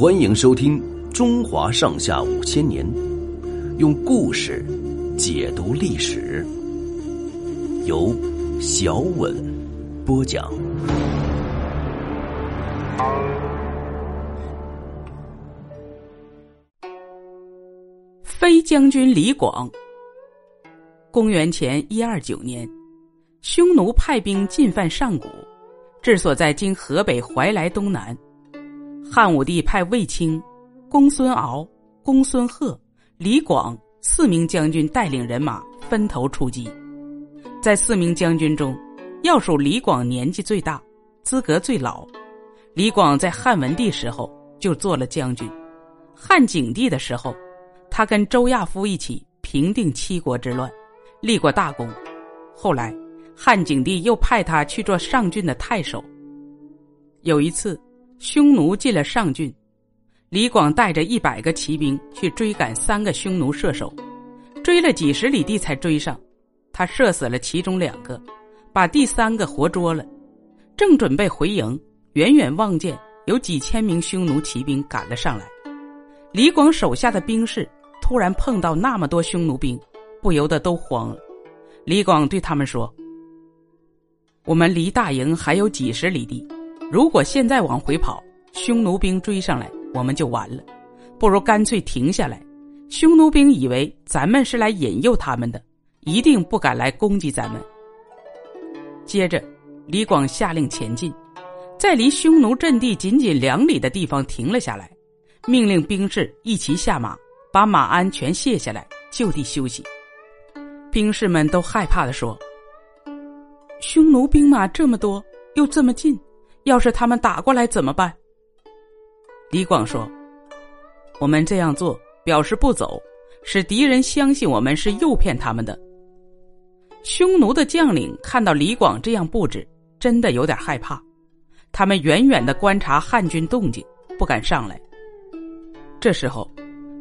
欢迎收听《中华上下五千年》，用故事解读历史，由小稳播讲。飞将军李广，公元前一二九年，匈奴派兵进犯上古，治所在今河北怀来东南。汉武帝派卫青、公孙敖、公孙贺、李广四名将军带领人马分头出击。在四名将军中，要数李广年纪最大，资格最老。李广在汉文帝时候就做了将军，汉景帝的时候，他跟周亚夫一起平定七国之乱，立过大功。后来，汉景帝又派他去做上郡的太守。有一次。匈奴进了上郡，李广带着一百个骑兵去追赶三个匈奴射手，追了几十里地才追上，他射死了其中两个，把第三个活捉了。正准备回营，远远望见有几千名匈奴骑兵赶了上来。李广手下的兵士突然碰到那么多匈奴兵，不由得都慌了。李广对他们说：“我们离大营还有几十里地。”如果现在往回跑，匈奴兵追上来，我们就完了。不如干脆停下来。匈奴兵以为咱们是来引诱他们的，一定不敢来攻击咱们。接着，李广下令前进，在离匈奴阵地仅仅两里的地方停了下来，命令兵士一齐下马，把马鞍全卸下来，就地休息。兵士们都害怕的说：“匈奴兵马这么多，又这么近。”要是他们打过来怎么办？李广说：“我们这样做表示不走，使敌人相信我们是诱骗他们的。”匈奴的将领看到李广这样布置，真的有点害怕。他们远远的观察汉军动静，不敢上来。这时候，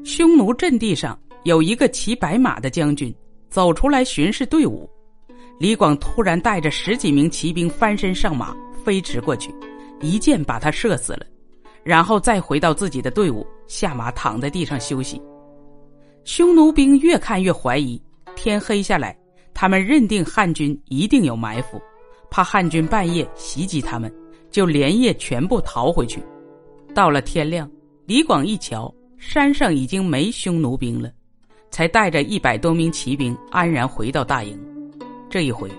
匈奴阵地上有一个骑白马的将军走出来巡视队伍。李广突然带着十几名骑兵翻身上马。飞驰过去，一箭把他射死了，然后再回到自己的队伍，下马躺在地上休息。匈奴兵越看越怀疑，天黑下来，他们认定汉军一定有埋伏，怕汉军半夜袭击他们，就连夜全部逃回去。到了天亮，李广一瞧，山上已经没匈奴兵了，才带着一百多名骑兵安然回到大营。这一回，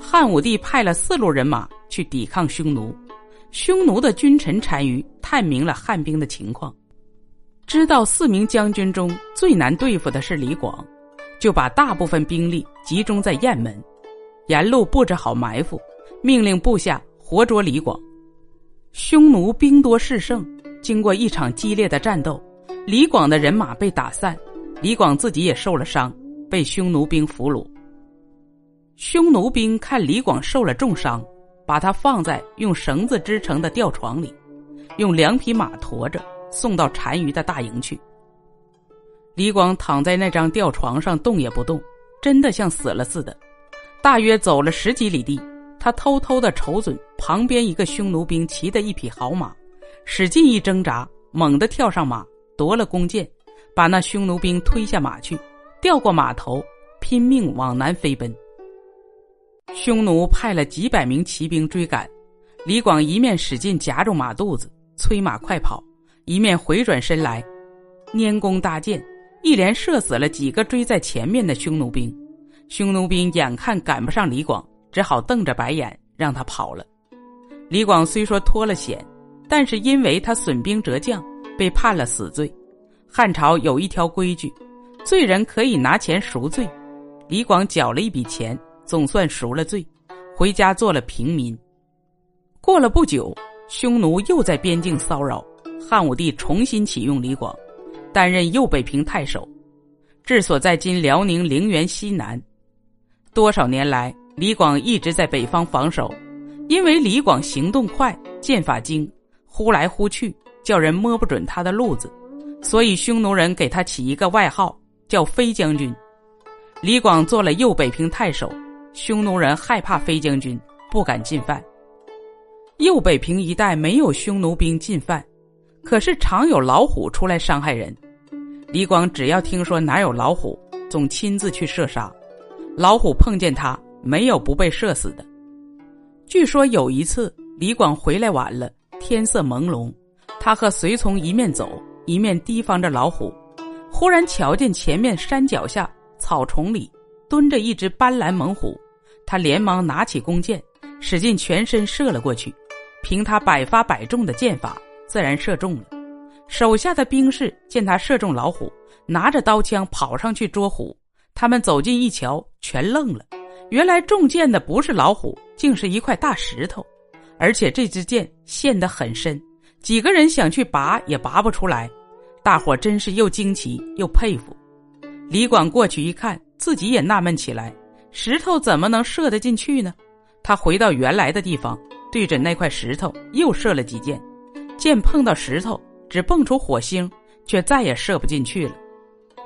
汉武帝派了四路人马。去抵抗匈奴，匈奴的君臣单于探明了汉兵的情况，知道四名将军中最难对付的是李广，就把大部分兵力集中在雁门，沿路布置好埋伏，命令部下活捉李广。匈奴兵多势盛，经过一场激烈的战斗，李广的人马被打散，李广自己也受了伤，被匈奴兵俘虏。匈奴兵看李广受了重伤。把他放在用绳子织成的吊床里，用两匹马驮着送到单于的大营去。李广躺在那张吊床上动也不动，真的像死了似的。大约走了十几里地，他偷偷的瞅准旁边一个匈奴兵骑的一匹好马，使劲一挣扎，猛地跳上马，夺了弓箭，把那匈奴兵推下马去，掉过马头，拼命往南飞奔。匈奴派了几百名骑兵追赶，李广一面使劲夹住马肚子催马快跑，一面回转身来，拈弓搭箭，一连射死了几个追在前面的匈奴兵。匈奴兵眼看赶不上李广，只好瞪着白眼让他跑了。李广虽说脱了险，但是因为他损兵折将，被判了死罪。汉朝有一条规矩，罪人可以拿钱赎罪。李广缴了一笔钱。总算赎了罪，回家做了平民。过了不久，匈奴又在边境骚扰，汉武帝重新启用李广，担任右北平太守，治所在今辽宁陵园西南。多少年来，李广一直在北方防守，因为李广行动快，剑法精，忽来忽去，叫人摸不准他的路子，所以匈奴人给他起一个外号，叫飞将军。李广做了右北平太守。匈奴人害怕飞将军，不敢进犯。右北平一带没有匈奴兵进犯，可是常有老虎出来伤害人。李广只要听说哪有老虎，总亲自去射杀。老虎碰见他，没有不被射死的。据说有一次，李广回来晚了，天色朦胧，他和随从一面走，一面提防着老虎。忽然瞧见前面山脚下草丛里蹲着一只斑斓猛虎，他连忙拿起弓箭，使尽全身射了过去。凭他百发百中的箭法，自然射中了。手下的兵士见他射中老虎，拿着刀枪跑上去捉虎。他们走近一瞧，全愣了。原来中箭的不是老虎，竟是一块大石头，而且这支箭陷得很深，几个人想去拔也拔不出来。大伙真是又惊奇又佩服。李广过去一看，自己也纳闷起来：石头怎么能射得进去呢？他回到原来的地方。对着那块石头又射了几箭，箭碰到石头只蹦出火星，却再也射不进去了。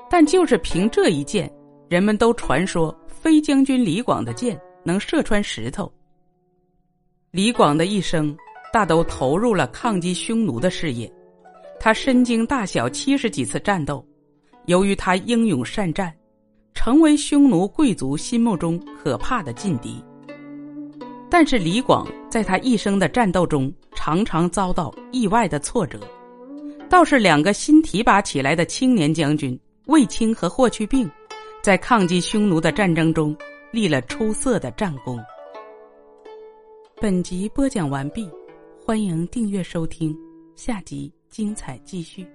但就是凭这一箭，人们都传说飞将军李广的箭能射穿石头。李广的一生大都投入了抗击匈奴的事业，他身经大小七十几次战斗，由于他英勇善战，成为匈奴贵族心目中可怕的劲敌。但是李广在他一生的战斗中，常常遭到意外的挫折。倒是两个新提拔起来的青年将军卫青和霍去病，在抗击匈奴的战争中立了出色的战功。本集播讲完毕，欢迎订阅收听，下集精彩继续。